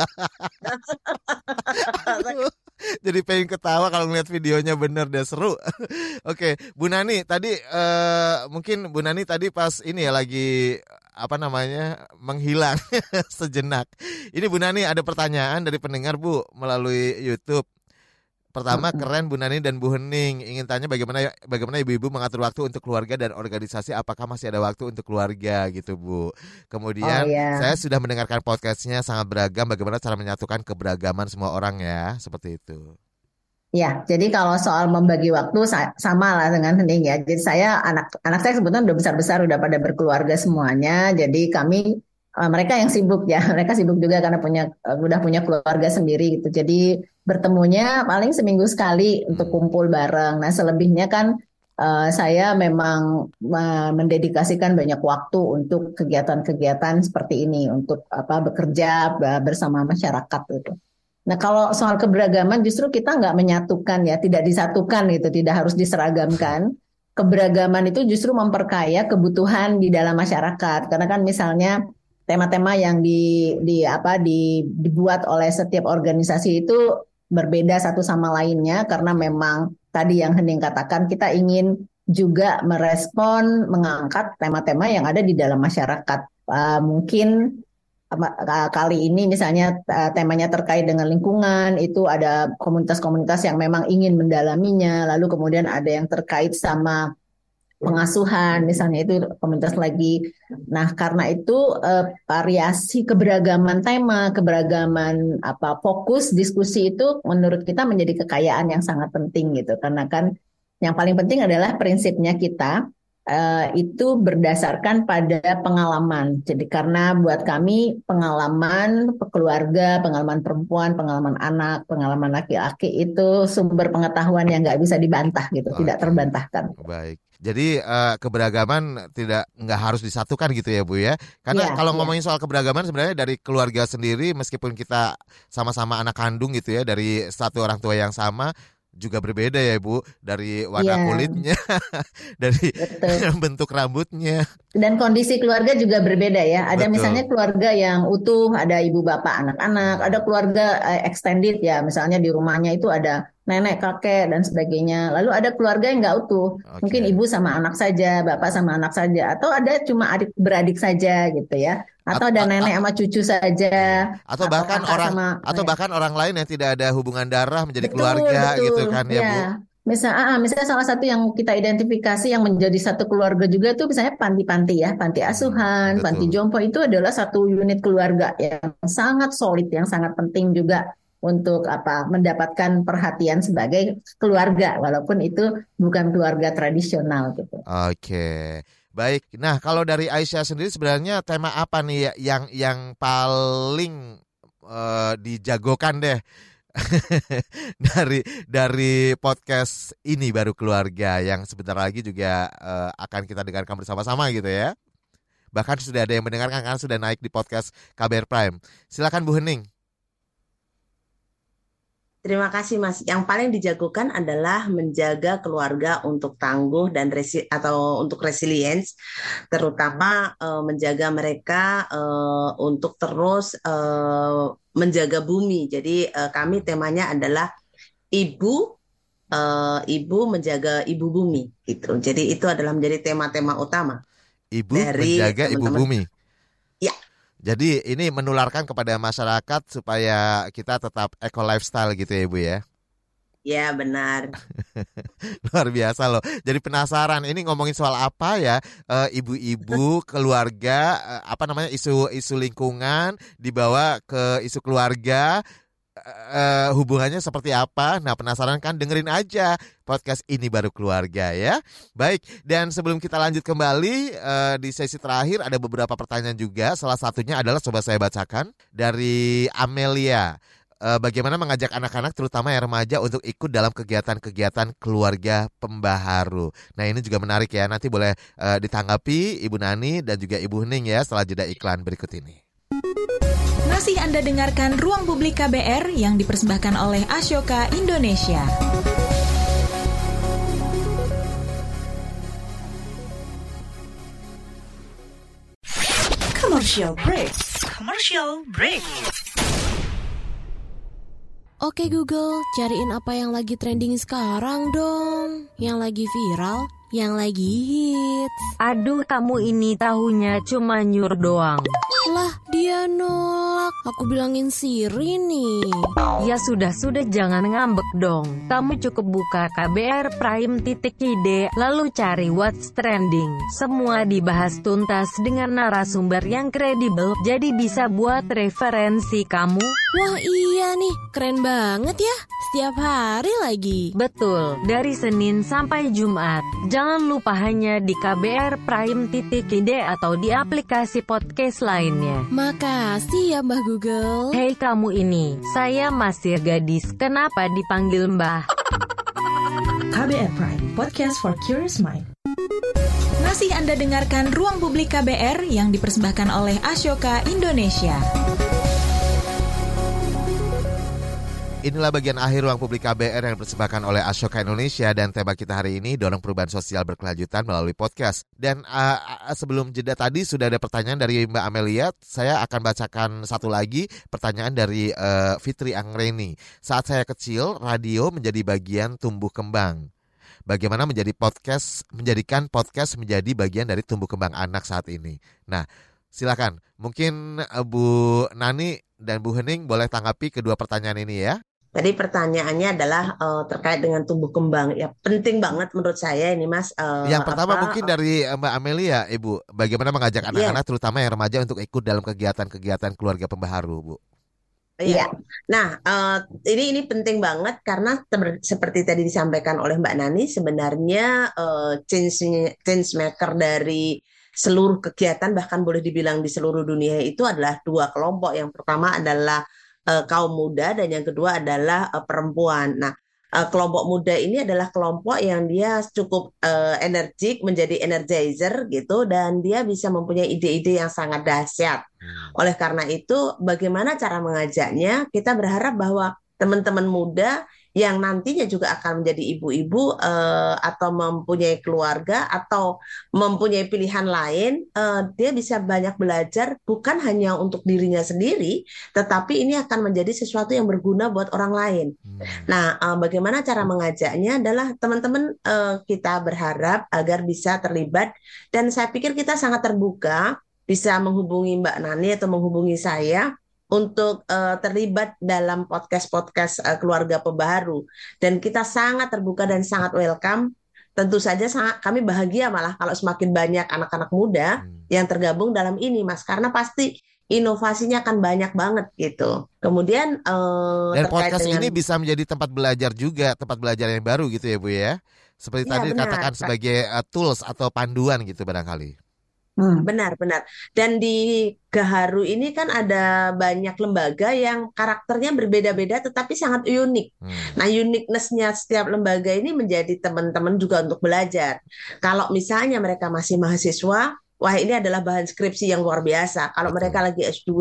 jadi pengen ketawa kalau ngeliat videonya bener deh seru. Oke, Bu Nani tadi uh, mungkin Bu Nani tadi pas ini ya lagi apa namanya menghilang sejenak. Ini Bu Nani ada pertanyaan dari pendengar Bu melalui YouTube. Pertama keren Bu Nani dan Bu Hening ingin tanya bagaimana bagaimana ibu-ibu mengatur waktu untuk keluarga dan organisasi apakah masih ada waktu untuk keluarga gitu Bu. Kemudian oh, yeah. saya sudah mendengarkan podcastnya sangat beragam bagaimana cara menyatukan keberagaman semua orang ya seperti itu. Ya, jadi kalau soal membagi waktu sama lah dengan Hening ya. Jadi saya anak anak saya sebetulnya udah besar-besar udah pada berkeluarga semuanya. Jadi kami uh, mereka yang sibuk ya, mereka sibuk juga karena punya uh, udah punya keluarga sendiri gitu. Jadi bertemunya paling seminggu sekali untuk kumpul bareng. Nah, selebihnya kan uh, saya memang uh, mendedikasikan banyak waktu untuk kegiatan-kegiatan seperti ini untuk apa bekerja bersama masyarakat gitu. Nah, kalau soal keberagaman justru kita nggak menyatukan ya, tidak disatukan gitu, tidak harus diseragamkan. Keberagaman itu justru memperkaya kebutuhan di dalam masyarakat. Karena kan misalnya tema-tema yang di, di apa di, dibuat oleh setiap organisasi itu berbeda satu sama lainnya karena memang tadi yang Hening katakan kita ingin juga merespon mengangkat tema-tema yang ada di dalam masyarakat. Uh, mungkin kali ini misalnya temanya terkait dengan lingkungan itu ada komunitas-komunitas yang memang ingin mendalaminya lalu kemudian ada yang terkait sama pengasuhan misalnya itu komunitas lagi. Nah karena itu eh, variasi keberagaman tema keberagaman apa fokus diskusi itu menurut kita menjadi kekayaan yang sangat penting gitu. Karena kan yang paling penting adalah prinsipnya kita uh, itu berdasarkan pada pengalaman. Jadi karena buat kami pengalaman keluarga, pengalaman perempuan, pengalaman anak, pengalaman laki-laki itu sumber pengetahuan yang nggak bisa dibantah gitu, Oke. tidak terbantahkan. Baik. Jadi uh, keberagaman tidak nggak harus disatukan gitu ya Bu ya. Karena ya, kalau ya. ngomongin soal keberagaman sebenarnya dari keluarga sendiri meskipun kita sama-sama anak kandung gitu ya dari satu orang tua yang sama juga berbeda ya Bu dari warna yeah. kulitnya, dari Betul. bentuk rambutnya. Dan kondisi keluarga juga berbeda ya. Ada Betul. misalnya keluarga yang utuh, ada ibu bapak anak-anak, ada keluarga uh, extended ya, misalnya di rumahnya itu ada nenek, kakek dan sebagainya. Lalu ada keluarga yang nggak utuh, okay. mungkin ibu sama anak saja, bapak sama anak saja, atau ada cuma adik beradik saja gitu ya atau ada nenek sama cucu saja atau bahkan orang sama, atau ya. bahkan orang lain yang tidak ada hubungan darah menjadi betul, keluarga betul. gitu kan ya, ya Bu Misal, ah, misalnya salah satu yang kita identifikasi yang menjadi satu keluarga juga tuh misalnya panti-panti ya, panti hmm, asuhan, Betul. panti jompo itu adalah satu unit keluarga yang sangat solid, yang sangat penting juga untuk apa mendapatkan perhatian sebagai keluarga, walaupun itu bukan keluarga tradisional gitu. Oke. Okay. Baik. Nah, kalau dari Aisyah sendiri sebenarnya tema apa nih ya yang yang paling uh, dijagokan deh dari dari podcast ini baru keluarga yang sebentar lagi juga uh, akan kita dengarkan bersama-sama gitu ya. Bahkan sudah ada yang mendengarkan kan sudah naik di podcast KBR Prime. Silakan Bu Hening. Terima kasih Mas. Yang paling dijagokan adalah menjaga keluarga untuk tangguh dan resi atau untuk resilience, terutama uh, menjaga mereka uh, untuk terus uh, menjaga bumi. Jadi uh, kami temanya adalah ibu uh, ibu menjaga ibu bumi gitu. Jadi itu adalah menjadi tema-tema utama. Ibu dari menjaga teman -teman. ibu bumi. Jadi ini menularkan kepada masyarakat supaya kita tetap eco lifestyle gitu ya Ibu ya. Ya benar. Luar biasa loh. Jadi penasaran ini ngomongin soal apa ya? Eh, ibu-ibu, keluarga, eh, apa namanya isu-isu lingkungan dibawa ke isu keluarga. Uh, hubungannya seperti apa? Nah penasaran kan dengerin aja podcast ini baru keluarga ya. Baik dan sebelum kita lanjut kembali uh, di sesi terakhir ada beberapa pertanyaan juga. Salah satunya adalah coba saya bacakan dari Amelia uh, bagaimana mengajak anak-anak terutama yang remaja untuk ikut dalam kegiatan-kegiatan keluarga pembaharu. Nah ini juga menarik ya, nanti boleh uh, ditanggapi Ibu Nani dan juga Ibu Hening ya setelah jeda iklan berikut ini. Masih Anda dengarkan Ruang Publik KBR yang dipersembahkan oleh Ashoka Indonesia. Commercial break. Commercial break. Oke Google, cariin apa yang lagi trending sekarang dong. Yang lagi viral, yang lagi hits. Aduh, kamu ini tahunya cuma nyur doang. Lah, dia nolak. Aku bilangin Siri nih. Ya sudah-sudah jangan ngambek dong. Kamu cukup buka KBR Prime titik ide, lalu cari what's trending. Semua dibahas tuntas dengan narasumber yang kredibel, jadi bisa buat referensi kamu. Wah iya nih, keren banget ya. Setiap hari lagi. Betul, dari Senin sampai Jumat. Jangan lupa hanya di KBR Prime titik ide atau di aplikasi podcast lain lainnya. Makasih ya Mbah Google. Hei kamu ini, saya masih gadis. Kenapa dipanggil Mbah? KBR Prime, podcast for curious mind. Masih Anda dengarkan Ruang Publik KBR yang dipersembahkan oleh Ashoka Indonesia. Inilah bagian akhir ruang publik KBR yang dipersembahkan oleh Ashoka Indonesia dan tema kita hari ini dorong perubahan sosial berkelanjutan melalui podcast. Dan uh, sebelum jeda tadi sudah ada pertanyaan dari Mbak Amelia, saya akan bacakan satu lagi pertanyaan dari uh, Fitri Angreni. Saat saya kecil, radio menjadi bagian tumbuh kembang. Bagaimana menjadi podcast, menjadikan podcast menjadi bagian dari tumbuh kembang anak saat ini. Nah, silakan. Mungkin uh, Bu Nani dan Bu Hening boleh tanggapi kedua pertanyaan ini ya. Tadi pertanyaannya adalah uh, terkait dengan tumbuh kembang. Ya penting banget menurut saya ini Mas. Uh, yang pertama apa, mungkin dari Mbak Amelia, Ibu, bagaimana mengajak iya. anak-anak yeah. terutama yang remaja untuk ikut dalam kegiatan-kegiatan keluarga pembaharu, Bu? Iya. Nah, uh, ini ini penting banget karena seperti tadi disampaikan oleh Mbak Nani, sebenarnya uh, change change maker dari seluruh kegiatan bahkan boleh dibilang di seluruh dunia itu adalah dua kelompok. Yang pertama adalah uh, kaum muda dan yang kedua adalah uh, perempuan. Nah, uh, kelompok muda ini adalah kelompok yang dia cukup uh, energik menjadi energizer gitu dan dia bisa mempunyai ide-ide yang sangat dahsyat. Hmm. Oleh karena itu, bagaimana cara mengajaknya? Kita berharap bahwa teman-teman muda yang nantinya juga akan menjadi ibu-ibu uh, atau mempunyai keluarga atau mempunyai pilihan lain, uh, dia bisa banyak belajar bukan hanya untuk dirinya sendiri, tetapi ini akan menjadi sesuatu yang berguna buat orang lain. Hmm. Nah, uh, bagaimana cara mengajaknya adalah teman-teman uh, kita berharap agar bisa terlibat dan saya pikir kita sangat terbuka bisa menghubungi Mbak Nani atau menghubungi saya untuk uh, terlibat dalam podcast-podcast uh, keluarga pebaru dan kita sangat terbuka dan sangat welcome. Tentu saja sangat kami bahagia malah kalau semakin banyak anak-anak muda hmm. yang tergabung dalam ini mas. Karena pasti inovasinya akan banyak banget gitu. Kemudian uh, dan podcast dengan... ini bisa menjadi tempat belajar juga tempat belajar yang baru gitu ya bu ya. Seperti ya, tadi benar. dikatakan sebagai uh, tools atau panduan gitu barangkali Hmm. Benar, benar. Dan di Gaharu ini kan ada banyak lembaga yang karakternya berbeda-beda tetapi sangat unik. Hmm. Nah, uniquenessnya setiap lembaga ini menjadi teman-teman juga untuk belajar. Kalau misalnya mereka masih mahasiswa, wah ini adalah bahan skripsi yang luar biasa. Kalau mereka lagi S2,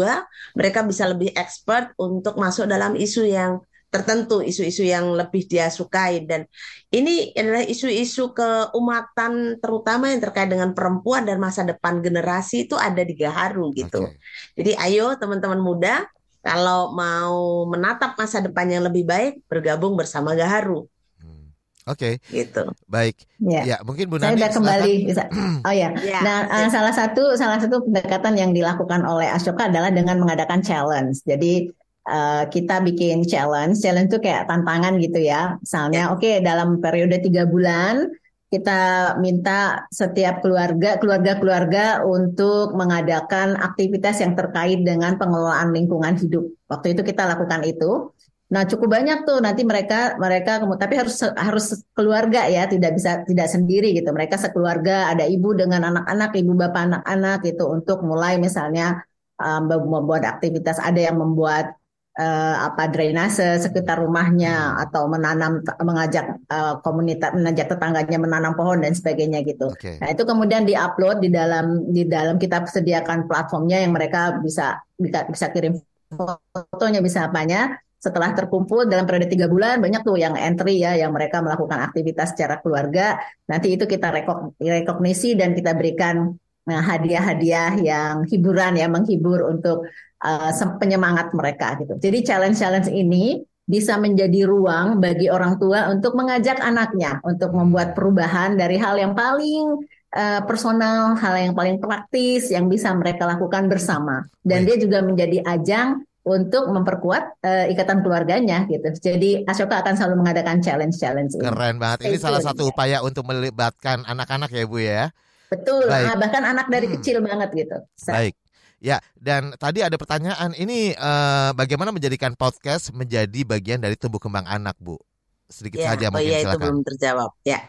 mereka bisa lebih expert untuk masuk dalam isu yang tertentu isu-isu yang lebih dia sukai dan ini adalah isu-isu keumatan terutama yang terkait dengan perempuan dan masa depan generasi itu ada di Gaharu gitu. Okay. Jadi ayo teman-teman muda kalau mau menatap masa depan yang lebih baik bergabung bersama Gaharu. Hmm. Oke. Gitu. Baik. Ya. Ya, mungkin Bu Saya Nani kembali bisa. Oh ya. Ya, Nah, eh, salah satu salah satu pendekatan yang dilakukan oleh Ashoka adalah dengan mengadakan challenge. Jadi eh, kita bikin challenge. Challenge itu kayak tantangan gitu ya. Misalnya, oke dalam periode tiga bulan kita minta setiap keluarga keluarga-keluarga untuk mengadakan aktivitas yang terkait dengan pengelolaan lingkungan hidup. Waktu itu kita lakukan itu. Nah, cukup banyak tuh nanti mereka mereka tapi harus harus keluarga ya, tidak bisa tidak sendiri gitu. Mereka sekeluarga, ada ibu dengan anak-anak, ibu bapak anak-anak gitu untuk mulai misalnya um, membuat aktivitas ada yang membuat eh, apa drainase sekitar rumahnya atau menanam mengajak eh, komunitas mengajak tetangganya menanam pohon dan sebagainya gitu. Oke. Nah, itu kemudian diupload di dalam di dalam kita sediakan platformnya yang mereka bisa bisa, bisa kirim fotonya bisa apanya. Setelah terkumpul dalam periode tiga bulan banyak tuh yang entry ya yang mereka melakukan aktivitas secara keluarga. Nanti itu kita rekog- rekognisi dan kita berikan nah, hadiah-hadiah yang hiburan ya menghibur untuk uh, penyemangat mereka gitu. Jadi challenge-challenge ini bisa menjadi ruang bagi orang tua untuk mengajak anaknya untuk membuat perubahan dari hal yang paling uh, personal, hal yang paling praktis yang bisa mereka lakukan bersama. Dan dia juga menjadi ajang untuk memperkuat uh, ikatan keluarganya gitu. Jadi Ashoka akan selalu mengadakan challenge-challenge ini. Keren banget. Ini Stay salah satu upaya untuk melibatkan anak-anak ya Bu ya. Betul, Baik. ah, bahkan anak dari Hmm. kecil banget gitu. Sa- Baik. Ya, dan tadi ada pertanyaan ini eh, bagaimana menjadikan podcast menjadi bagian dari tumbuh kembang anak, Bu? Sedikit Ya, saja oh mungkin iya itu silakan. belum terjawab. Ya.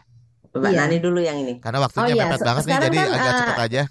Mbak Iya. Nani dulu yang ini. Karena waktunya Oh iya, mepet banget nih, jadi kan, agak eh, cepat aja.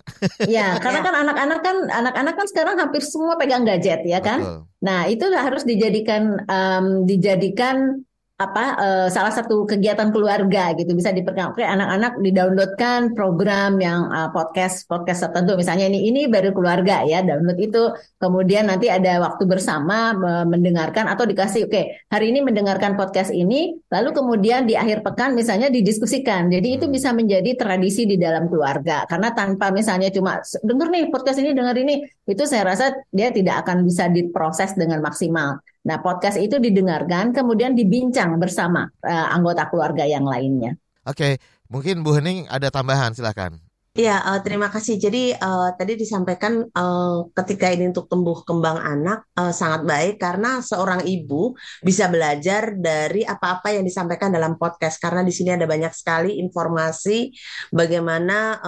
Ya, karena kan anak-anak kan anak-anak kan sekarang hampir semua pegang gadget ya kan. Betul. Nah, itu harus dijadikan em, dijadikan apa eh, salah satu kegiatan keluarga gitu. Bisa diperkenalkan anak-anak didownloadkan program yang eh, podcast podcast tertentu. Misalnya ini ini baru keluarga ya download itu. Kemudian nanti ada waktu bersama eh, mendengarkan atau dikasih oke hari ini mendengarkan podcast ini lalu kemudian di akhir pekan misalnya didiskusikan. Jadi itu Hmm. bisa menjadi tradisi di dalam keluarga. Karena tanpa misalnya cuma denger nih podcast ini denger ini itu saya rasa dia tidak akan bisa diproses dengan maksimal. Nah, podcast itu didengarkan, kemudian dibincang bersama eh, anggota keluarga yang lainnya. Oke, mungkin Bu Hening ada tambahan silakan. Iya, eh, terima kasih. Jadi eh, tadi disampaikan eh, ketika ini untuk tumbuh kembang anak eh, sangat baik karena seorang ibu bisa belajar dari apa-apa yang disampaikan dalam podcast. Karena di sini ada banyak sekali informasi bagaimana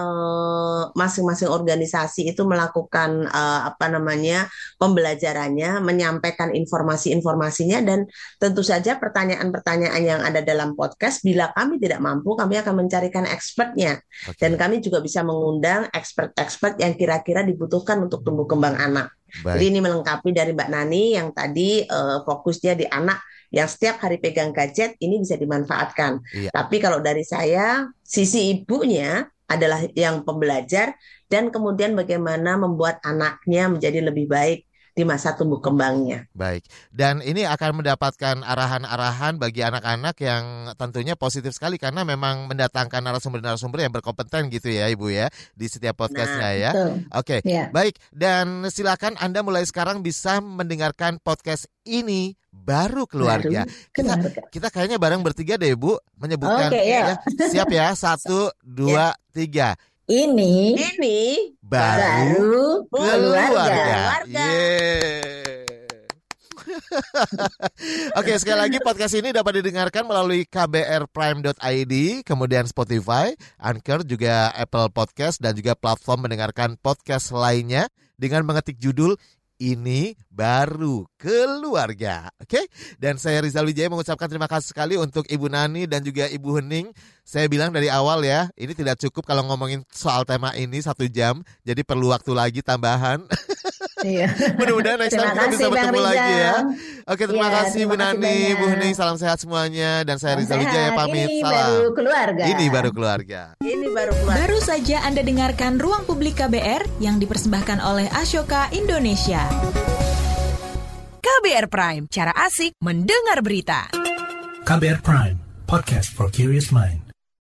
masing-masing organisasi itu melakukan eh, apa namanya pembelajarannya, menyampaikan informasi-informasinya. Dan tentu saja pertanyaan-pertanyaan yang ada dalam podcast bila kami tidak mampu kami akan mencarikan expertnya. Oke, dan kami juga bisa mengundang expert-expert yang kira-kira dibutuhkan untuk tumbuh kembang anak. Jadi baik. ini melengkapi dari Mbak Nani yang tadi eh, fokusnya di anak yang setiap hari pegang gadget ini bisa dimanfaatkan. Iya. Tapi kalau dari saya sisi ibunya adalah yang pembelajar dan kemudian bagaimana membuat anaknya menjadi lebih baik di masa tumbuh kembangnya. Baik. Dan ini akan mendapatkan arahan-arahan bagi anak-anak yang tentunya positif sekali karena memang mendatangkan narasumber-narasumber yang berkompeten gitu ya Ibu ya di setiap podcastnya ya. Betul. Oke. Ya. Baik, dan silakan Anda mulai sekarang bisa mendengarkan podcast ini baru keluarga. Baru Kita keluarga. kita kayaknya bareng bertiga deh Bu menyebutkan Oke, ya. Siap ya, satu, dua, tiga. Ini Ini Baru baru keluarga. Oke, sekali lagi podcast ini dapat didengarkan melalui kbrprime.id, kemudian Spotify, Anchor, juga Apple Podcast, dan juga platform mendengarkan podcast lainnya dengan mengetik judul ini baru keluarga. Oke, dan saya Rizal Wijaya mengucapkan terima kasih sekali untuk Ibu Nani dan juga Ibu Hening. Saya bilang dari awal ya, ini tidak cukup kalau ngomongin soal tema ini satu jam, jadi perlu waktu lagi tambahan. Iya. Mudah-mudahan next time kita bisa kasih, Bang bertemu lagi ya. Rizal. Oke, terima Iya, kasih terima Bu Nani. Bu Hening, salam sehat semuanya dan saya Rizal Wijaya pamit. Ini Salam. baru keluarga. Ini baru keluarga. ini baru keluar. Baru saja Anda dengarkan Ruang Publik KBR yang dipersembahkan oleh Ashoka Indonesia. KBR Prime, cara asik mendengar berita. KBR Prime, podcast for curious mind.